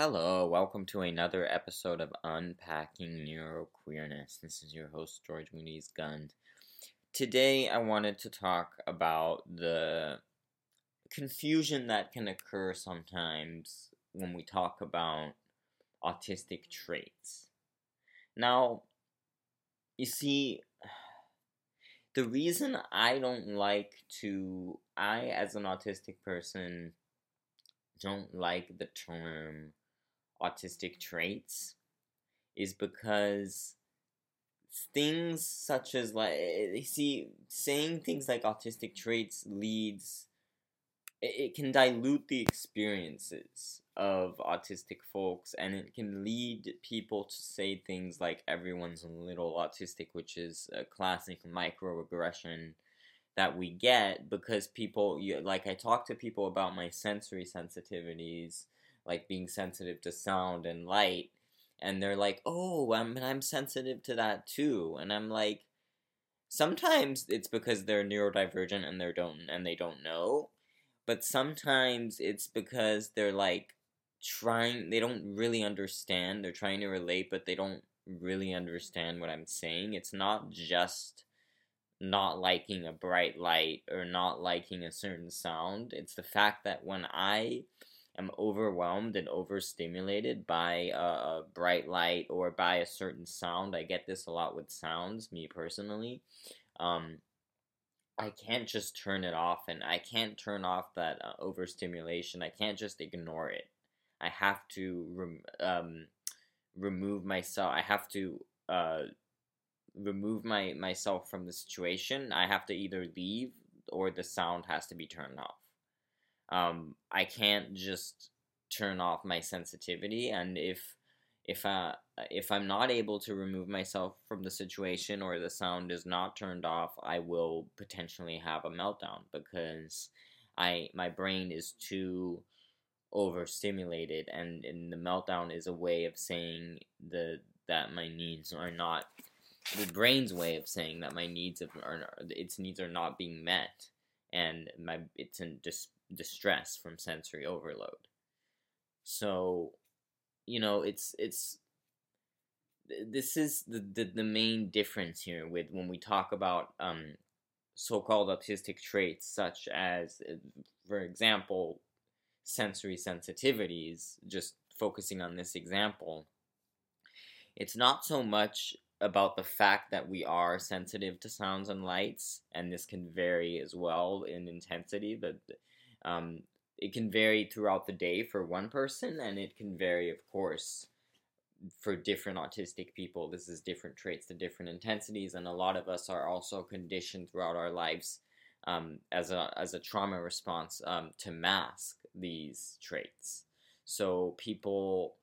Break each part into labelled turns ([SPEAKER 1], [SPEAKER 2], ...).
[SPEAKER 1] Hello, welcome to another episode of Unpacking Neuroqueerness. This is your host, George Moody's Gun. Today, I wanted to talk about the confusion that can occur sometimes when we talk about autistic traits. Now, you see, the reason I don't like to, I as an autistic person, don't like the term autistic traits is because things such as like you see saying things like autistic traits leads it, can dilute the experiences of autistic folks and it can lead people to say things like everyone's a little autistic which is a classic microaggression that we get because people like I talk to people about my sensory sensitivities like being sensitive to sound and light and they're like oh I'm I'm sensitive to that too and I'm like sometimes it's because they're neurodivergent and they don't and they don't know but sometimes it's because they're like trying they don't really understand they're trying to relate but they don't really understand what I'm saying. It's not just not liking a bright light or not liking a certain sound. It's the fact that when I am overwhelmed and overstimulated by a, a, bright light or by a certain sound. I get this a lot with sounds, me personally. Um, I can't just turn it off, and I can't turn off that uh, overstimulation. I can't just ignore it. I have to rem- um, remove myself. I have to uh, remove my myself from the situation. I have to either leave or the sound has to be turned off um, I can't just turn off my sensitivity and if if I if I'm not able to remove myself from the situation or the sound is not turned off, I will potentially have a meltdown because I my brain is too overstimulated and, and the meltdown is a way of saying the that my needs are not the brain's way of saying that my needs of, are its needs are not being met and my it's in dis, distress from sensory overload. So, you know, it's it's this is the, the, the main difference here with when we talk about um, so-called autistic traits such as uh, for example sensory sensitivities just focusing on this example it's not so much about the fact that we are sensitive to sounds and lights, and this can vary as well in intensity. But um, it can vary throughout the day for one person, and it can vary, of course, for different autistic people. This is different traits to different intensities, and a lot of us are also conditioned throughout our lives um, as a as a trauma response um, to mask these traits. So people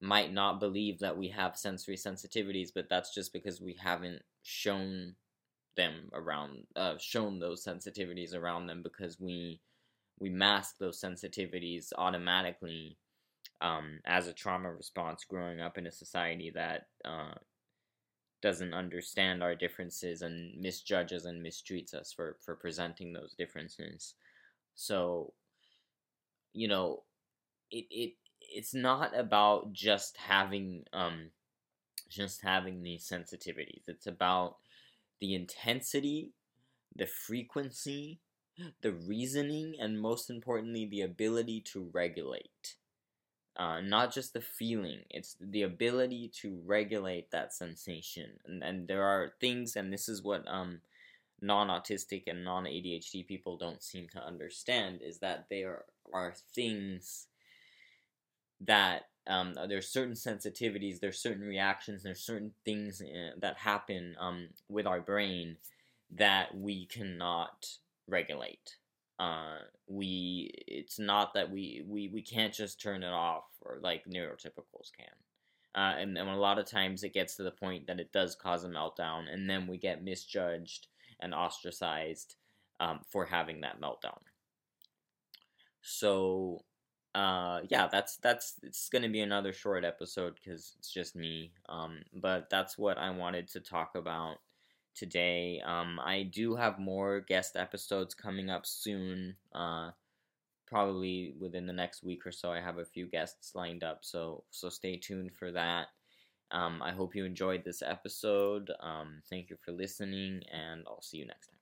[SPEAKER 1] might not believe that we have sensory sensitivities, but that's just because we haven't shown them around, uh, shown those sensitivities around them because we we mask those sensitivities automatically um, as a trauma response growing up in a society that uh, doesn't understand our differences and misjudges and mistreats us for, for presenting those differences. So, you know, it, it it's not about just having um just having these sensitivities. It's about the intensity, the frequency, the reasoning, and most importantly, the ability to regulate. Uh, not just the feeling, it's the ability to regulate that sensation. And, and there are things, and this is what um, non autistic and non ADHD people don't seem to understand, is that there are things that um, there's certain sensitivities, there's certain reactions, there's certain things uh, that happen um, with our brain that we cannot regulate. Uh, we it's not that we, we we can't just turn it off or like neurotypicals can. Uh, and, and a lot of times it gets to the point that it does cause a meltdown, and then we get misjudged and ostracized um, for having that meltdown. So uh, yeah, that's that's it's gonna be another short episode because it's just me. Um, but that's what I wanted to talk about today. Um, I do have more guest episodes coming up soon. Uh, probably within the next week or so. I have a few guests lined up, so so stay tuned for that. Um, I hope you enjoyed this episode. Um, thank you for listening, and I'll see you next time.